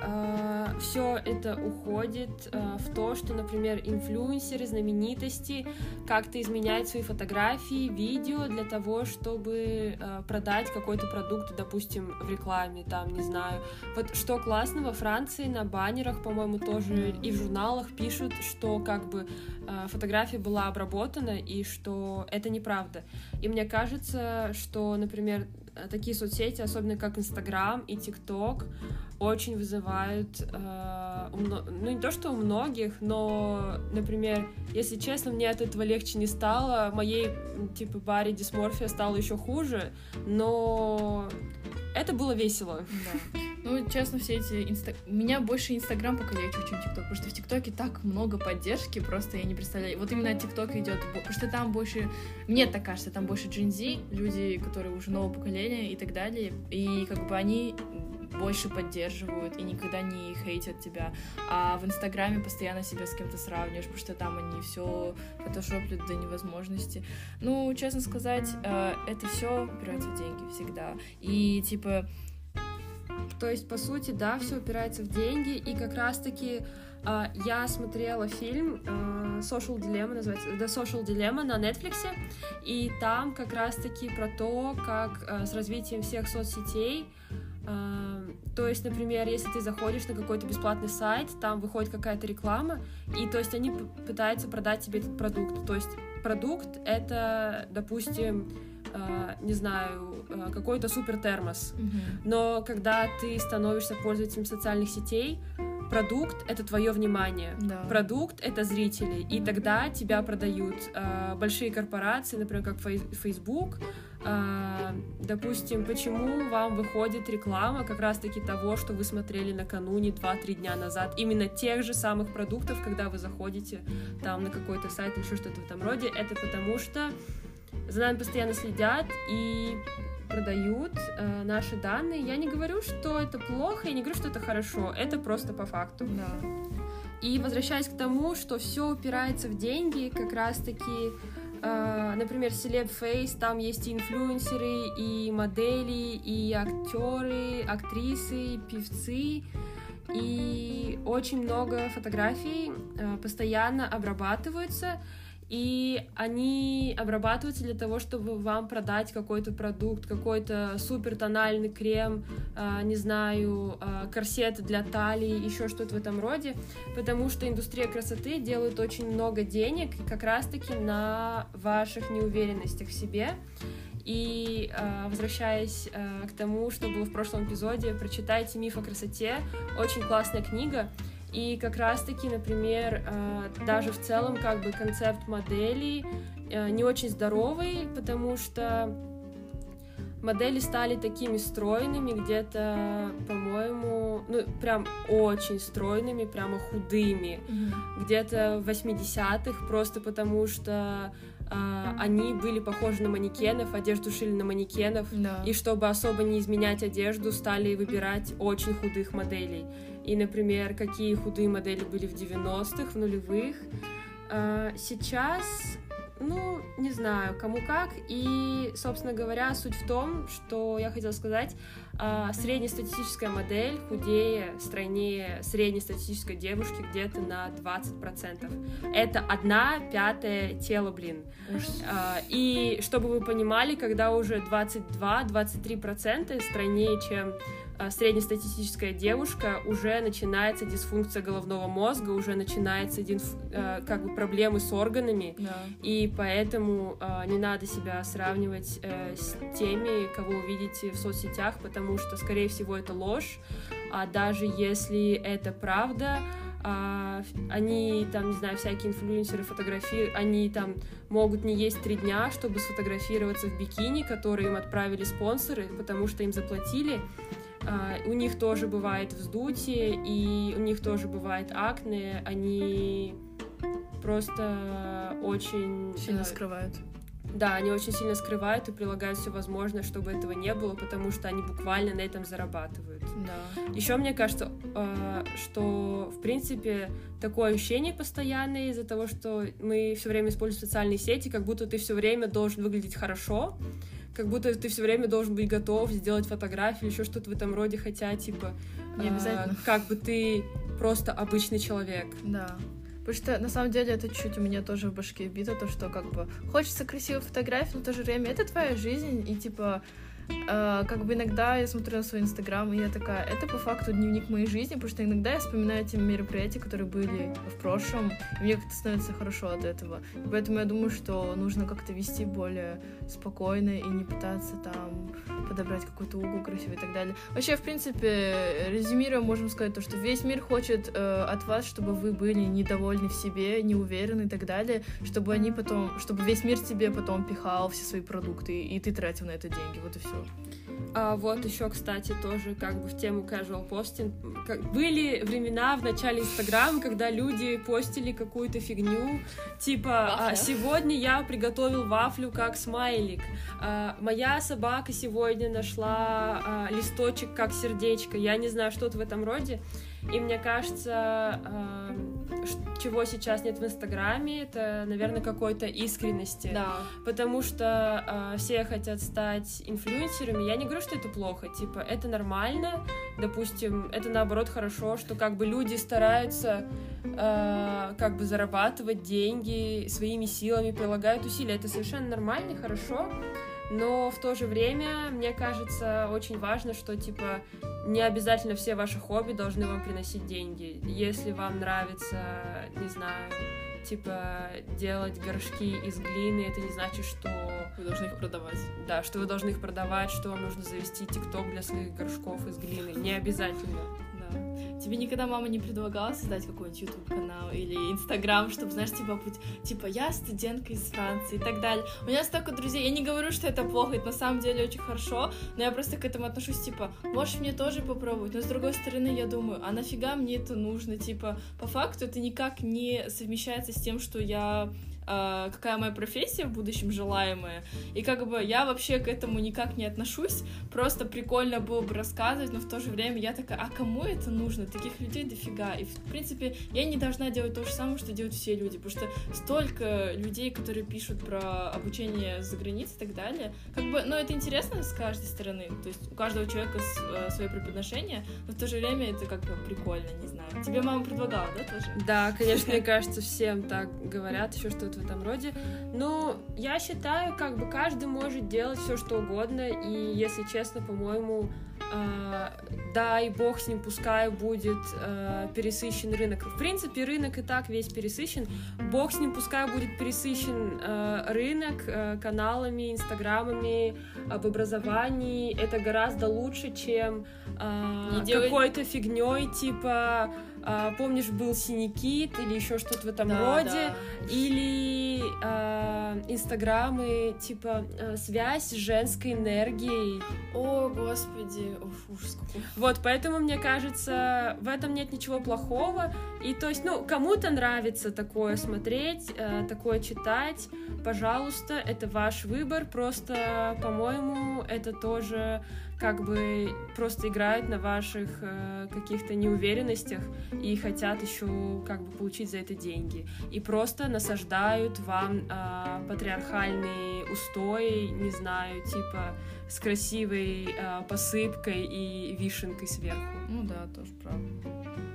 все это уходит э, в то, что, например, инфлюенсеры, знаменитости как-то изменяют свои фотографии, видео для того, чтобы э, продать какой-то продукт, допустим, в рекламе, там, не знаю. Вот что классно, во Франции на баннерах, по-моему, тоже и в журналах пишут, что как бы э, фотография была обработана и что это неправда. И мне кажется, что, например, такие соцсети, особенно как Инстаграм и ТикТок, очень вызывают, э, у ну не то что у многих, но, например, если честно, мне от этого легче не стало, моей типа баре дисморфия стала еще хуже, но это было весело. Да. Ну, честно, все эти инста... Меня больше Инстаграм пока я чем ТикТок, потому что в ТикТоке так много поддержки, просто я не представляю. Вот именно ТикТок идет, потому что там больше, мне так кажется, там больше Z, люди, которые уже нового поколения и так далее, и как бы они больше поддерживают и никогда не хейтят тебя. А в Инстаграме постоянно себя с кем-то сравниваешь, потому что там они все фотошоплят до невозможности. Ну, честно сказать, э, это все упирается в деньги всегда. И типа То есть, по сути, да, все упирается в деньги, и как раз-таки а, я смотрела фильм а, Social Dilemma, называется, The Social Dilemma на Netflix, и там как раз-таки про то, как а, с развитием всех соцсетей То есть, например, если ты заходишь на какой-то бесплатный сайт, там выходит какая-то реклама, и то есть они пытаются продать тебе этот продукт. То есть продукт это, допустим, э, не знаю, э, какой-то супер термос. Мгм. Но когда ты становишься пользователем социальных сетей, продукт это твое внимание. Да. Продукт это зрители, и тогда тебя продают э, большие корпорации, например, как Facebook. Э, допустим, почему вам выходит реклама как раз-таки того, что вы смотрели накануне 2-3 дня назад, именно тех же самых продуктов, когда вы заходите там на какой-то сайт или еще что-то в этом роде, это потому что за нами постоянно следят и продают э, наши данные. Я не говорю, что это плохо, я не говорю, что это хорошо, это просто по факту. Да. И возвращаясь к тому, что все упирается в деньги, как раз-таки, э, например, Celeb Face, там есть и инфлюенсеры, и модели, и актеры, актрисы, певцы, и очень много фотографий э, постоянно обрабатываются, и они обрабатываются для того, чтобы вам продать какой-то продукт, какой-то супер тональный крем, э, не знаю, э, корсет для талии, еще что-то в этом роде, потому что индустрия красоты делает очень много денег как раз-таки на ваших неуверенностях в себе. И э, возвращаясь э, к тому, что было в прошлом эпизоде, прочитайте «Миф о красоте», очень классная книга, и как раз-таки, например, э, даже в целом как бы концепт моделей э, не очень здоровый, потому что модели стали такими стройными, где-то, по-моему, ну, прям очень стройными, прямо худыми, где-то в 80-х, просто потому что а, они были похожи на манекенов, одежду шили на манекенов, Да. и чтобы особо не изменять одежду, стали выбирать очень худых моделей. И, например, какие худые модели были в 90-х, в нулевых. А, Сейчас, ну, не знаю, кому как. И, собственно говоря, суть в том, что я хотела сказать, а, среднестатистическая модель худее, стройнее среднестатистической девушки где-то на 20%. Это одна пятая тело, блин. А, И чтобы вы понимали, когда уже 22-23% стройнее, чем среднестатистическая девушка, уже начинается дисфункция головного мозга, уже начинается динф- а, как бы проблемы с органами, Да. и поэтому а, не надо себя сравнивать э, с теми, кого вы видите в соцсетях, потому что, скорее всего, это ложь, а даже если это правда, а, они там, не знаю, всякие инфлюенсеры фотографии, они там могут не есть три дня, чтобы сфотографироваться в бикини, которые им отправили спонсоры, потому что им заплатили. А, у них тоже бывает вздутие, и у них тоже бывает акне, они просто очень... Сильно э, скрывают. да, они очень сильно скрывают и прилагают все возможное, чтобы этого не было, потому что они буквально на этом зарабатывают. Да. Еще мне кажется, э, что в принципе такое ощущение постоянное из-за того, что мы все время используем социальные сети, как будто ты все время должен выглядеть хорошо, как будто ты все время должен быть готов сделать фотографию, еще что-то в этом роде, хотя типа Не э, обязательно. как бы ты просто обычный человек. Да. Потому что на самом деле это чуть у меня тоже в башке вбито, то что как бы хочется красивой фотографии, но в то же время это твоя жизнь, и типа э, как бы иногда я смотрю на свой инстаграм, и я такая, это по факту дневник моей жизни, потому что иногда я вспоминаю те мероприятия, которые были в прошлом, и мне как-то становится хорошо от этого. И поэтому я думаю, что нужно как-то вести более спокойно и не пытаться там подобрать какой-то угол красивый и так далее. Вообще, в принципе, резюмируя, можем сказать то, что весь мир хочет э, от вас, чтобы вы были недовольны в себе, не уверены и так далее, чтобы они потом, чтобы весь мир тебе потом пихал все свои продукты, и ты тратил на это деньги. Вот и все. А вот еще, кстати, тоже как бы в тему casual posting. Как, были времена в начале Инстаграма, когда люди постили какую-то фигню, типа а. «Сегодня я приготовил вафлю как смайлик», а, «Моя собака сегодня нашла а, листочек как сердечко», я не знаю, что-то в этом роде. И мне кажется, ш- чего сейчас нет в Инстаграме, это, наверное, какой-то искренности. Да. Потому что э, все хотят стать инфлюенсерами. Я не говорю, что это плохо, типа, это нормально. Допустим, это наоборот хорошо, что как бы люди стараются э, как бы зарабатывать деньги своими силами, прилагают усилия. Это совершенно нормально и хорошо. Но в то же время, мне кажется, очень важно, что, типа, не обязательно все ваши хобби должны вам приносить деньги. Если вам нравится, не знаю, типа, делать горшки из глины, это не значит, что... Вы должны их продавать. Да, что вы должны их продавать, что вам нужно завести тикток для своих горшков из глины. Не обязательно. Тебе никогда мама не предлагала создать какой-нибудь YouTube канал или Инстаграм, чтобы, знаешь, типа, быть, типа, я студентка из Франции и так далее. У меня столько друзей, я не говорю, что это плохо, это на самом деле очень хорошо, но я просто к этому отношусь, типа, можешь мне тоже попробовать, но с другой стороны я думаю, а нафига мне это нужно, типа, по факту это никак не совмещается с тем, что я какая моя профессия в будущем желаемая. И как бы я вообще к этому никак не отношусь. Просто прикольно было бы рассказывать, но в то же время я такая, а кому это нужно? Таких людей дофига. И в принципе я не должна делать то же самое, что делают все люди, потому что столько людей, которые пишут про обучение за границей и так далее. Как бы, ну это интересно с каждой стороны. То есть у каждого человека э, свое преподношение, но в то же время это как бы прикольно, не знаю. Тебе мама предлагала, да, тоже? Да, конечно, мне кажется, всем так говорят, еще что что в этом роде. Но я считаю, как бы каждый может делать все, что угодно, и, если честно, по-моему, э, дай бог с ним, пускай будет э, пересыщен рынок. В принципе, рынок и так весь пересыщен. Бог с ним, пускай будет пересыщен э, рынок э, каналами, инстаграмами, об образовании. Это гораздо лучше, чем э, какой-то фигней типа а, помнишь, был синекит или еще что-то в этом да, роде, да. или а, инстаграмы, типа а, связь с женской энергией. О, господи, Уф, ужас какой. Вот, поэтому, мне кажется, в этом нет ничего плохого, и то есть, ну, кому-то нравится такое смотреть, а, такое читать, пожалуйста, это ваш выбор, просто, по-моему, это тоже как бы просто играют на ваших э, каких-то неуверенностях и хотят еще как бы получить за это деньги. И просто насаждают вам э, патриархальные устои, не знаю, типа с красивой э, посыпкой и вишенкой сверху. Ну да, тоже правда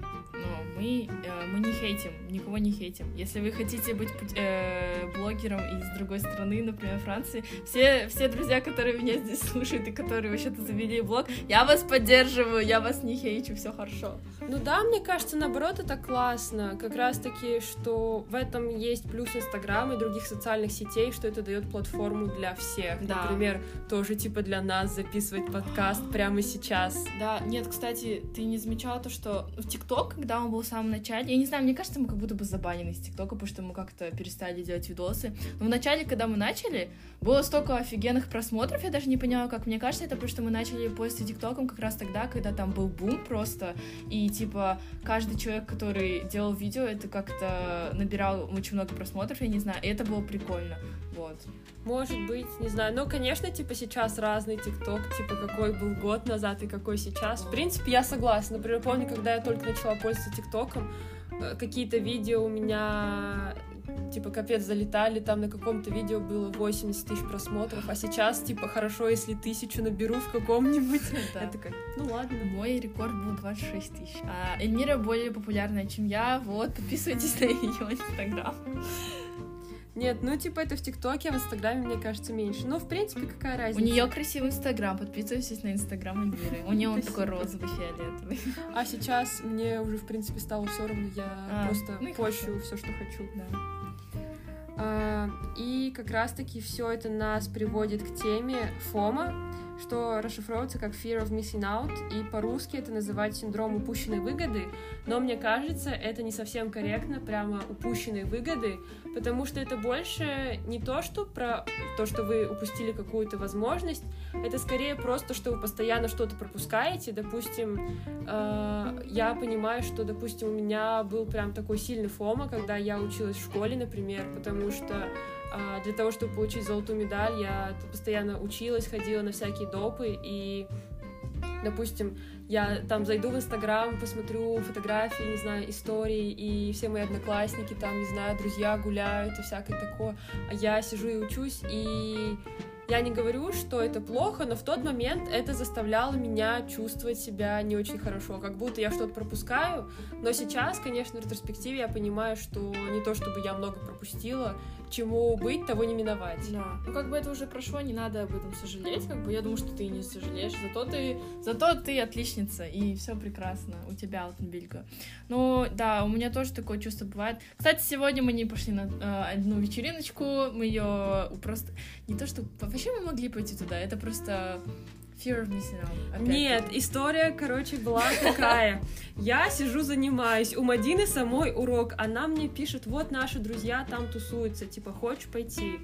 мы, э, мы не хейтим, никого не хейтим. Если вы хотите быть э, блогером из другой страны, например, Франции, все, все друзья, которые меня здесь слушают и которые вообще-то завели блог, я вас поддерживаю, я вас не хейчу, все хорошо. Ну да, мне кажется, наоборот, это классно. Как раз-таки, что в этом есть плюс Инстаграма и других социальных сетей, что это дает платформу для всех. Да. Например, тоже типа для нас записывать подкаст прямо сейчас. Да, нет, кстати, ты не замечала то, что в ТикТок, когда он был самом начале. Я не знаю, мне кажется, мы как будто бы забанены из ТикТока, потому что мы как-то перестали делать видосы. Но в начале, когда мы начали, было столько офигенных просмотров, я даже не поняла, как. Мне кажется, это потому что мы начали после ТикТоком как раз тогда, когда там был бум просто, и типа каждый человек, который делал видео, это как-то набирал очень много просмотров, я не знаю, и это было прикольно. Вот. Может быть, не знаю. Ну, конечно, типа сейчас разный ТикТок, типа какой был год назад и какой сейчас. В принципе, я согласна. Например, помню, когда я только начала пользоваться ТикТоком, э, какие-то видео у меня типа капец залетали, там на каком-то видео было 80 тысяч просмотров, а сейчас типа хорошо, если тысячу наберу в каком-нибудь. (laughs) Да. Я такая, ну ладно. Мой рекорд был 26 тысяч. А Эльмира более популярная, чем я, вот, подписывайтесь на (laughs) ее инстаграм. Нет, ну типа это в ТикТоке, а в Инстаграме, мне кажется, меньше. Ну, в принципе, какая разница? У нее красивый Инстаграм, подписывайтесь на Инстаграм Эльмиры. У нее он такой розовый, фиолетовый. А сейчас мне уже, в принципе, стало все равно, я а, просто ну пощу все, что хочу. Да. А, и как раз-таки все это нас приводит к теме ФОМа, что расшифровывается как Fear of Missing Out, и по-русски это называть синдром упущенной выгоды, но мне кажется, это не совсем корректно, прямо упущенные выгоды, потому что это больше не то, что про то, что вы упустили какую-то возможность, это скорее просто, что вы постоянно что-то пропускаете, допустим, э, я понимаю, что, допустим, у меня был прям такой сильный фома, когда я училась в школе, например, потому что для того, чтобы получить золотую медаль, я постоянно училась, ходила на всякие допы, и, допустим, я там зайду в Инстаграм, посмотрю фотографии, не знаю, истории, и все мои одноклассники там, не знаю, друзья гуляют и всякое такое, а я сижу и учусь, и я не говорю, что это плохо, но в тот момент это заставляло меня чувствовать себя не очень хорошо, как будто я что-то пропускаю. Но сейчас, конечно, в ретроспективе я понимаю, что не то чтобы я много пропустила, чему быть, того не миновать. Да. Ну, как бы это уже прошло, не надо об этом сожалеть. Как бы я думаю, что ты не сожалеешь. Зато ты, зато ты отличница, и все прекрасно. У тебя, Алтенбильга. Ну, да, у меня тоже такое чувство бывает. Кстати, сегодня мы не пошли на э, одну вечериночку. Мы ее просто... Не то, что... Вообще мы могли пойти туда. Это просто Fear of missing out. Опять Нет, история, короче, была (laughs) такая. Я сижу, занимаюсь. У Мадины самой урок. Она мне пишет, вот наши друзья там тусуются. Типа, хочешь пойти?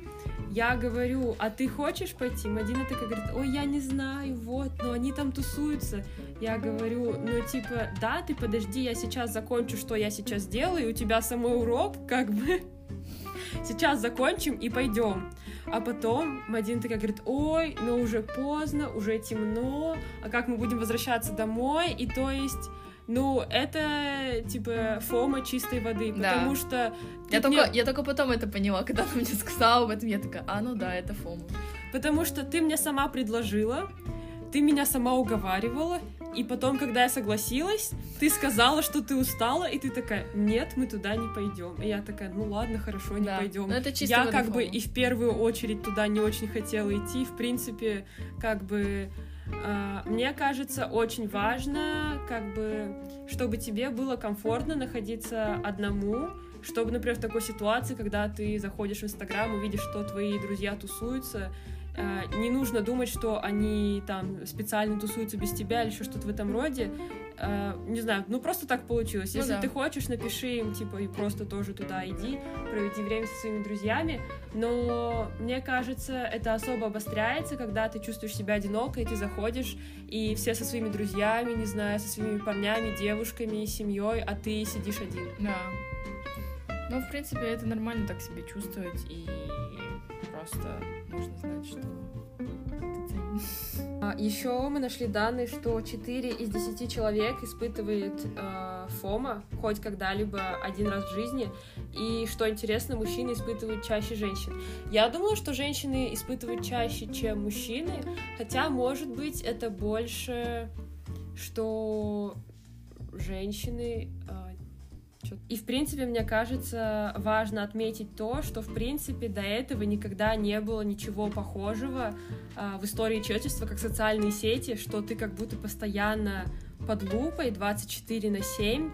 Я говорю, а ты хочешь пойти? Мадина такая говорит, ой, я не знаю, вот, но они там тусуются. Я говорю, ну, типа, да, ты подожди, я сейчас закончу, что я сейчас делаю, у тебя самой урок, как бы. (laughs) Сейчас закончим и пойдем. А потом Мадина такая говорит, ой, ну уже поздно, уже темно, а как мы будем возвращаться домой? И то есть ну, это, типа, фома чистой воды, Да. потому что... Я только, мне- я только потом это поняла, когда она мне сказала об этом, я такая, а, ну да, это фома. Потому что ты мне сама предложила, ты меня сама уговаривала, и потом, когда я согласилась, ты сказала, что ты устала, и ты такая, нет, мы туда не пойдем. И я такая, ну ладно, хорошо, не Да. пойдем. Ну, это чисто я как бы и в первую очередь туда не очень хотела идти. В принципе, как бы а, мне кажется, очень важно, как бы, чтобы тебе было комфортно находиться одному, чтобы, например, в такой ситуации, когда ты заходишь в Инстаграм и видишь, что твои друзья тусуются, не нужно думать, что они там специально тусуются без тебя или еще что-то в этом роде. Э, Не знаю, ну просто так получилось. Ну Если да. ты хочешь, напиши им, типа, и просто тоже туда иди, проведи время со своими друзьями. Но мне кажется, это особо обостряется, когда ты чувствуешь себя одиноко, и ты заходишь, и все со своими друзьями, не знаю, со своими парнями, девушками, семьей, а ты сидишь один. Да. Ну, в принципе, это нормально так себя чувствовать, и просто нужно знать, что ценен. Еще А, мы нашли данные, что 4 из 10 человек испытывает э, ФОМа хоть когда-либо один раз в жизни. И что интересно, мужчины испытывают чаще женщин. Я думала, что женщины испытывают чаще, чем мужчины, хотя, может быть, это больше, что женщины... э, и, в принципе, мне кажется, важно отметить то, что, в принципе, до этого никогда не было ничего похожего а, в истории человечества, как социальные сети, что ты как будто постоянно под лупой 24 на 7,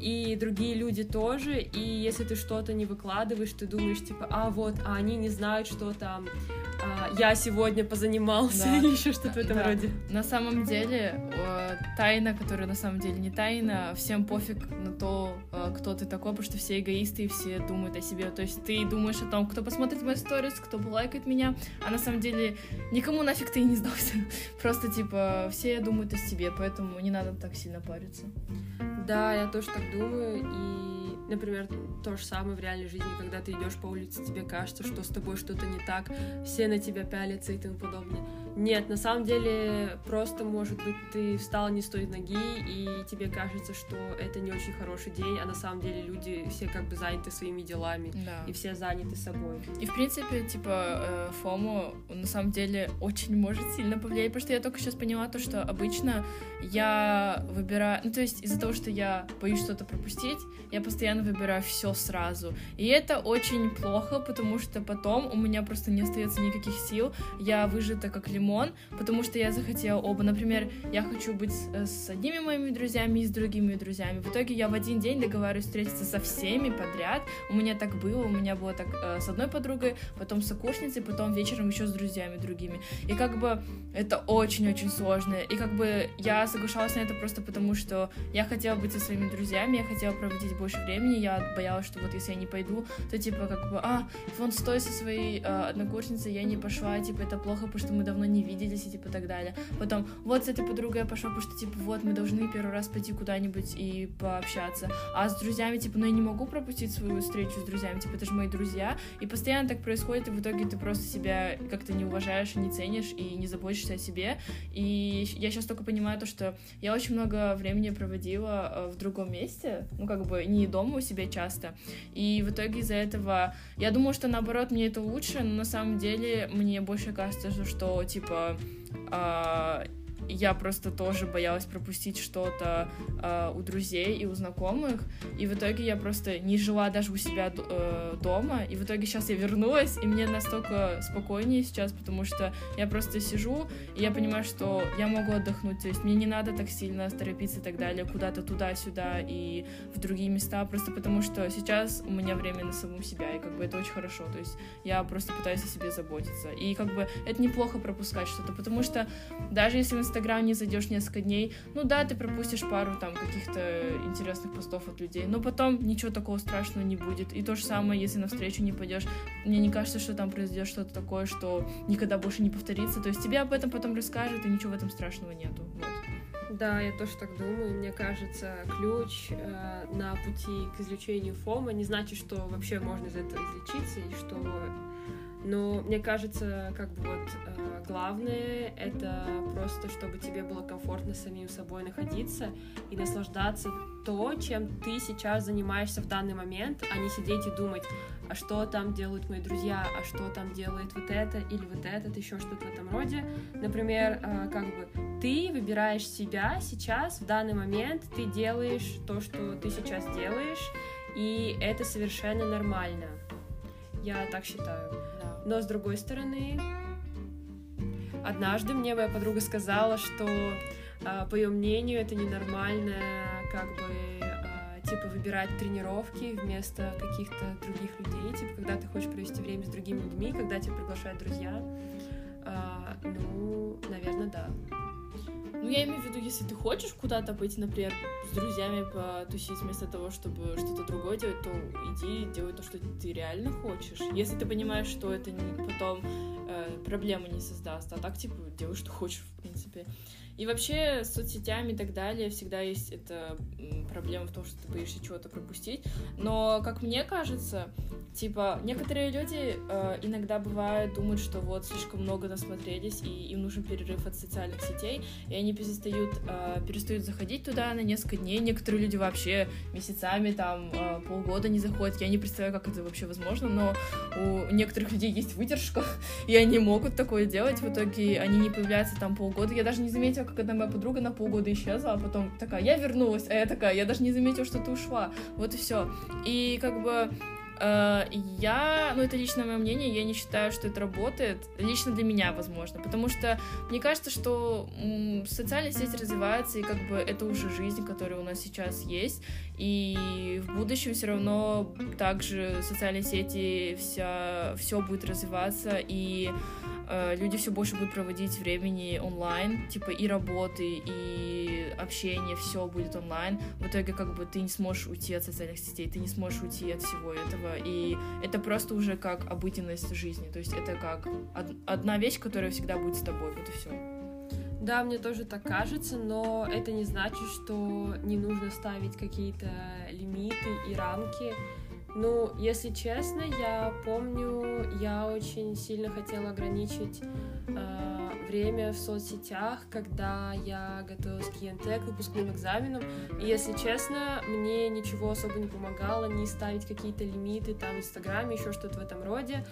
и другие люди тоже, и если ты что-то не выкладываешь, ты думаешь, типа, а вот, а они не знают, что там а, я сегодня позанимался Да. (laughs) или еще что-то в этом Да. роде. На самом деле, тайна, которая на самом деле не тайна, всем пофиг на то, э, кто ты такой, потому что все эгоисты и все думают о себе. То есть ты думаешь о том, кто посмотрит мои сторис, кто полайкает меня, а на самом деле никому нафиг ты и не сдался. (laughs) Просто, типа, все думают о себе, поэтому не надо так сильно париться. Да, я тоже так думаю. И, например, то же самое в реальной жизни, когда ты идешь по улице, тебе кажется, что с тобой что-то не так, все на тебя пялятся и тому подобное. Нет, на самом деле, просто, может быть, ты встал не с той ноги, и тебе кажется, что это не очень хороший день, а на самом деле люди все как бы заняты своими делами, Да. и все заняты собой. И, в принципе, типа, э, фому на самом деле очень может сильно повлиять, потому что я только сейчас поняла то, что обычно я выбираю... Ну, то есть из-за того, что я боюсь что-то пропустить, я постоянно выбираю все сразу. И это очень плохо, потому что потом у меня просто не остается никаких сил, я выжата как лимон, потому что я захотела оба. Например, я хочу быть э, с одними моими друзьями и с другими друзьями. В итоге я в один день договариваюсь встретиться со всеми подряд. У меня так было, у меня было так э, с одной подругой, потом с сокурсницей, потом вечером еще с друзьями другими. И как бы это очень-очень сложно. И как бы я соглашалась на это просто потому, что я хотела быть со своими друзьями, я хотела проводить больше времени, я боялась, что вот если я не пойду, то типа как бы, а, вон стой со своей э, однокурсницей, я не пошла, типа это плохо, потому что мы давно не виделись и типа так далее. Потом, вот с этой подругой я пошла, потому что типа вот мы должны первый раз пойти куда-нибудь и пообщаться. А с друзьями, типа, ну я не могу пропустить свою встречу с друзьями, типа, это же мои друзья. И постоянно так происходит, и в итоге ты просто себя как-то не уважаешь, не ценишь и не заботишься о себе. И я сейчас только понимаю то, что я очень много времени проводила э, в другом месте, ну как бы не дома у себя часто. И в итоге из-за этого я думаю, что наоборот мне это лучше, но на самом деле мне больше кажется, что типа э, я просто тоже боялась пропустить что-то э, у друзей и у знакомых, и в итоге я просто не жила даже у себя э, дома, и в итоге сейчас я вернулась, и мне настолько спокойнее сейчас, потому что я просто сижу, и я понимаю, что я могу отдохнуть, то есть мне не надо так сильно торопиться и так далее, куда-то туда-сюда и в другие места, просто потому что сейчас у меня время на саму себя, и как бы это очень хорошо, то есть я просто пытаюсь о себе заботиться, и как бы это неплохо пропускать что-то, потому что даже если в Инстаграм не зайдешь несколько дней, ну да, ты пропустишь пару там каких-то интересных постов от людей, но потом ничего такого страшного не будет. И то же самое, если на встречу не пойдешь, мне не кажется, что там произойдет что-то такое, что никогда больше не повторится. То есть тебе об этом потом расскажут, и ничего в этом страшного нету. Вот. Да, я тоже так думаю. Мне кажется, ключ э, на пути к излечению ФОМа не значит, что вообще можно из этого излечиться и что но мне кажется, как бы вот э, главное это просто, чтобы тебе было комфортно самим собой находиться и наслаждаться то, чем ты сейчас занимаешься в данный момент, а не сидеть и думать, а что там делают мои друзья, а что там делает вот это или вот этот, еще что-то в этом роде. Например, э, как бы ты выбираешь себя сейчас, в данный момент, ты делаешь то, что ты сейчас делаешь, и это совершенно нормально. Я так считаю. Но с другой стороны, однажды мне моя подруга сказала, что а, по ее мнению это ненормально, как бы а, типа выбирать тренировки вместо каких-то других людей, типа когда ты хочешь провести время с другими людьми, когда тебя приглашают друзья. А, ну, наверное, да. Ну, я имею в виду, если ты хочешь куда-то пойти, например, с друзьями потусить вместо того, чтобы что-то другое делать, то иди делай то, что ты реально хочешь. Если ты понимаешь, что это не потом э, проблемы не создаст, а так, типа, делай, что хочешь, в принципе. И вообще с соцсетями и так далее всегда есть эта проблема в том, что ты боишься чего-то пропустить. Но, как мне кажется, типа, некоторые люди э, иногда бывают, думают, что вот слишком много насмотрелись, и им нужен перерыв от социальных сетей, и они перестают, э, перестают заходить туда на несколько дней. Некоторые люди вообще месяцами, там, э, полгода не заходят. Я не представляю, как это вообще возможно, но у некоторых людей есть выдержка, (laughs) и они могут такое делать. В итоге они не появляются там полгода. Я даже не заметила, как одна моя подруга на полгода исчезла, а потом такая, я вернулась, а я такая, я даже не заметила, что ты ушла. Вот и все. И как бы я, ну это личное мое мнение, я не считаю, что это работает, лично для меня, возможно, потому что мне кажется, что социальная сеть развивается, и как бы это уже жизнь, которая у нас сейчас есть, и в будущем все равно также социальные сети вся, все будет развиваться, и Э, люди все больше будут проводить времени онлайн, типа и работы, и общение, все будет онлайн. В итоге как бы ты не сможешь уйти от социальных сетей, ты не сможешь уйти от всего этого. И это просто уже как обыденность жизни. То есть это как одна вещь, которая всегда будет с тобой. Вот и все. Да, мне тоже так кажется, но это не значит, что не нужно ставить какие-то лимиты и рамки ну, если честно, я помню, я очень сильно хотела ограничить э, время в соцсетях, когда я готовилась к ЕНТ, к выпускным экзаменам. И, если честно, мне ничего особо не помогало, не ставить какие-то лимиты там в Инстаграме, еще что-то в этом роде.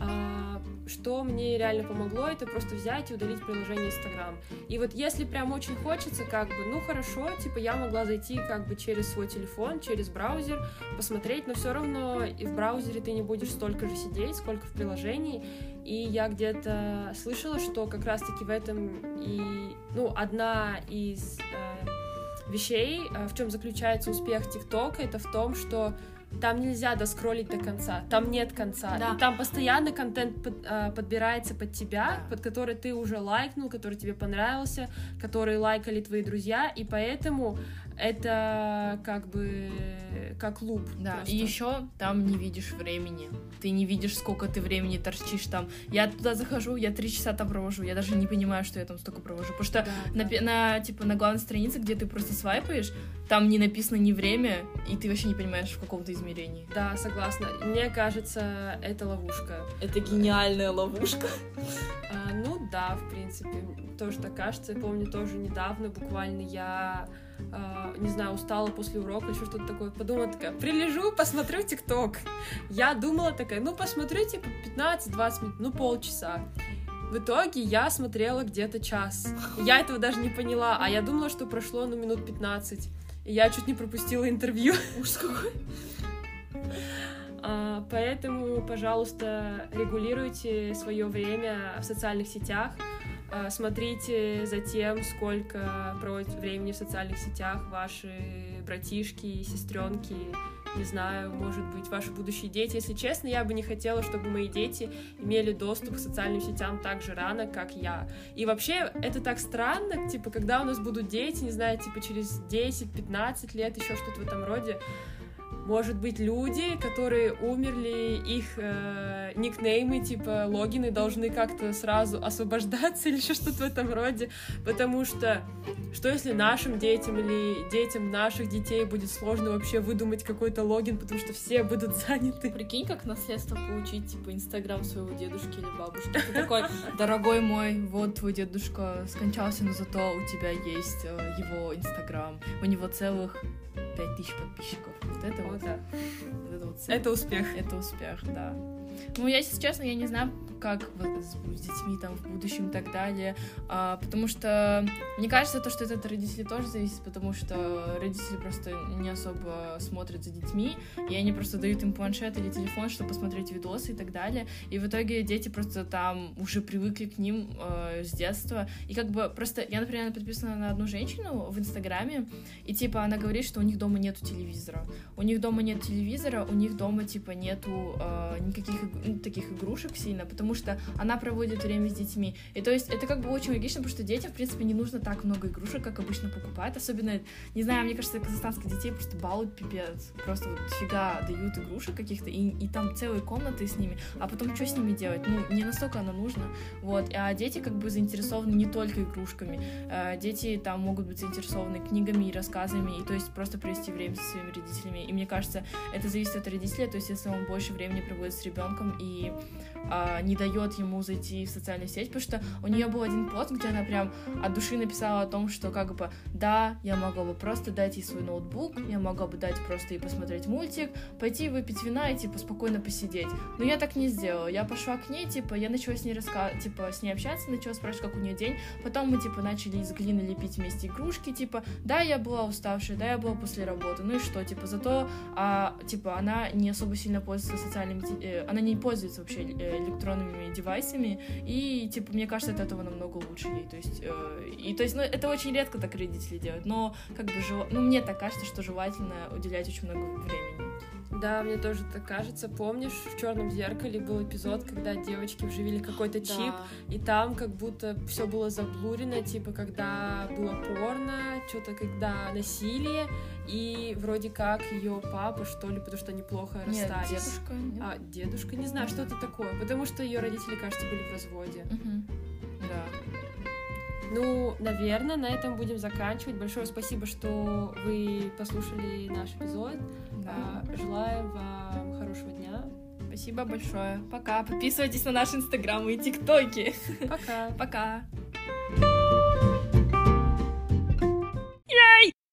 А, что мне реально помогло, это просто взять и удалить приложение Инстаграм. И вот если прям очень хочется, как бы, ну хорошо, типа я могла зайти как бы через свой телефон, через браузер, посмотреть, но все равно и в браузере ты не будешь столько же сидеть, сколько в приложении. И я где-то слышала, что как раз-таки в этом и, ну, одна из э, вещей, э, в чем заключается успех ТикТока, это в том, что там нельзя доскролить до конца, там нет конца. Да. И там постоянно контент под, а, подбирается под тебя, да. под который ты уже лайкнул, который тебе понравился, который лайкали твои друзья, и поэтому это как бы как луп. Да, просто. и еще там не видишь времени. Ты не видишь, сколько ты времени торчишь там. Я туда захожу, я три часа там провожу. Я даже не понимаю, что я там столько провожу. Потому что Да, на, да. на, типа, на главной странице, где ты просто свайпаешь, там не написано ни время, и ты вообще не понимаешь, в каком то измерении. Да, согласна. Мне кажется, это ловушка. Это гениальная ловушка. А, ну да, в принципе, тоже так кажется. Я помню, тоже недавно буквально я, а, не знаю, устала после урока, еще что-то такое. Подумала такая, прилежу, посмотрю ТикТок. Я думала такая, ну посмотрю типа 15-20 минут, ну полчаса. В итоге я смотрела где-то час. Я этого даже не поняла, а я думала, что прошло ну минут 15. И я чуть не пропустила интервью. Ужас какой. А, Поэтому, пожалуйста, регулируйте свое время в социальных сетях. А, Смотрите за тем, сколько проводят времени в социальных сетях ваши братишки, сестренки, не знаю, может быть, ваши будущие дети. Если честно, я бы не хотела, чтобы мои дети имели доступ к социальным сетям так же рано, как я. И вообще, это так странно, типа, когда у нас будут дети, не знаю, типа, через 10-15 лет, еще что-то в этом роде, может быть, люди, которые умерли, их э, никнеймы, типа логины должны как-то сразу освобождаться (laughs) или еще что-то в этом роде, потому что что если нашим детям или детям наших детей будет сложно вообще выдумать какой-то логин, потому что все будут (laughs) заняты. Прикинь, как наследство получить, типа, инстаграм своего дедушки или бабушки. Ты Такой, дорогой мой, вот твой дедушка скончался, но зато у тебя есть э, его инстаграм. У него целых 5000 подписчиков. Вот это Вот вот, так. вот это вот Это успех. Это успех, да. Ну, я, если честно, я не знаю, как с, с детьми там в будущем и так далее, а, потому что мне кажется, то, что это от родителей тоже зависит, потому что родители просто не особо смотрят за детьми, и они просто дают им планшет или телефон, чтобы посмотреть видосы и так далее, и в итоге дети просто там уже привыкли к ним э, с детства, и как бы просто, я, например, подписана на одну женщину в Инстаграме, и типа она говорит, что у них дома нету телевизора, у них дома нет телевизора, у них дома типа нету э, никаких ну, таких игрушек сильно, потому что она проводит время с детьми. И то есть это как бы очень логично, потому что детям, в принципе, не нужно так много игрушек, как обычно покупают. Особенно, не знаю, мне кажется, казахстанских детей просто балуют пипец. Просто вот фига дают игрушек каких-то, и, и там целые комнаты с ними. А потом что с ними делать? Ну, не настолько оно нужно. Вот. А дети как бы заинтересованы не только игрушками. Э, Дети там могут быть заинтересованы книгами и рассказами, и то есть просто провести время со своими родителями. И мне кажется, это зависит от родителя, то есть если он больше времени проводит с ребенком и а, не дает ему зайти в социальную сеть, потому что у нее был один пост, где она прям от души написала о том, что как бы да, я могла бы просто дать ей свой ноутбук, я могла бы дать просто ей посмотреть мультик, пойти выпить вина и типа спокойно посидеть. Но я так не сделала. Я пошла к ней, типа, я начала с ней рассказывать, типа, с ней общаться, начала спрашивать, как у нее день. Потом мы, типа, начали из глины лепить вместе игрушки, типа, да, я была уставшая, да, я была после работы, ну и что, типа, зато, а, типа, она не особо сильно пользуется социальными, э, она не пользуется вообще э, электронными девайсами, и, типа, мне кажется, от этого намного лучше ей, то есть, э, и, то есть, ну, это очень редко так родители делают, но, как бы, жел- ну, мне так кажется, что желательно уделять очень много времени. Да, мне тоже так кажется. Помнишь, в черном зеркале был эпизод, когда девочки вживили какой-то чип, и там как будто все было заблурено, типа когда было порно, что-то когда насилие, и вроде как ее папа, что ли, потому что они плохо Нет, расстались. дедушка, нет? А, дедушка, не знаю, что это такое, потому что ее родители, кажется, были в разводе. Мгм. Да. Ну, наверное, на этом будем заканчивать. Большое спасибо, что вы послушали наш эпизод. Да. А, Желаем вам хорошего дня. Спасибо большое. Пока. Подписывайтесь на наш инстаграм и тиктоки. Пока. Пока.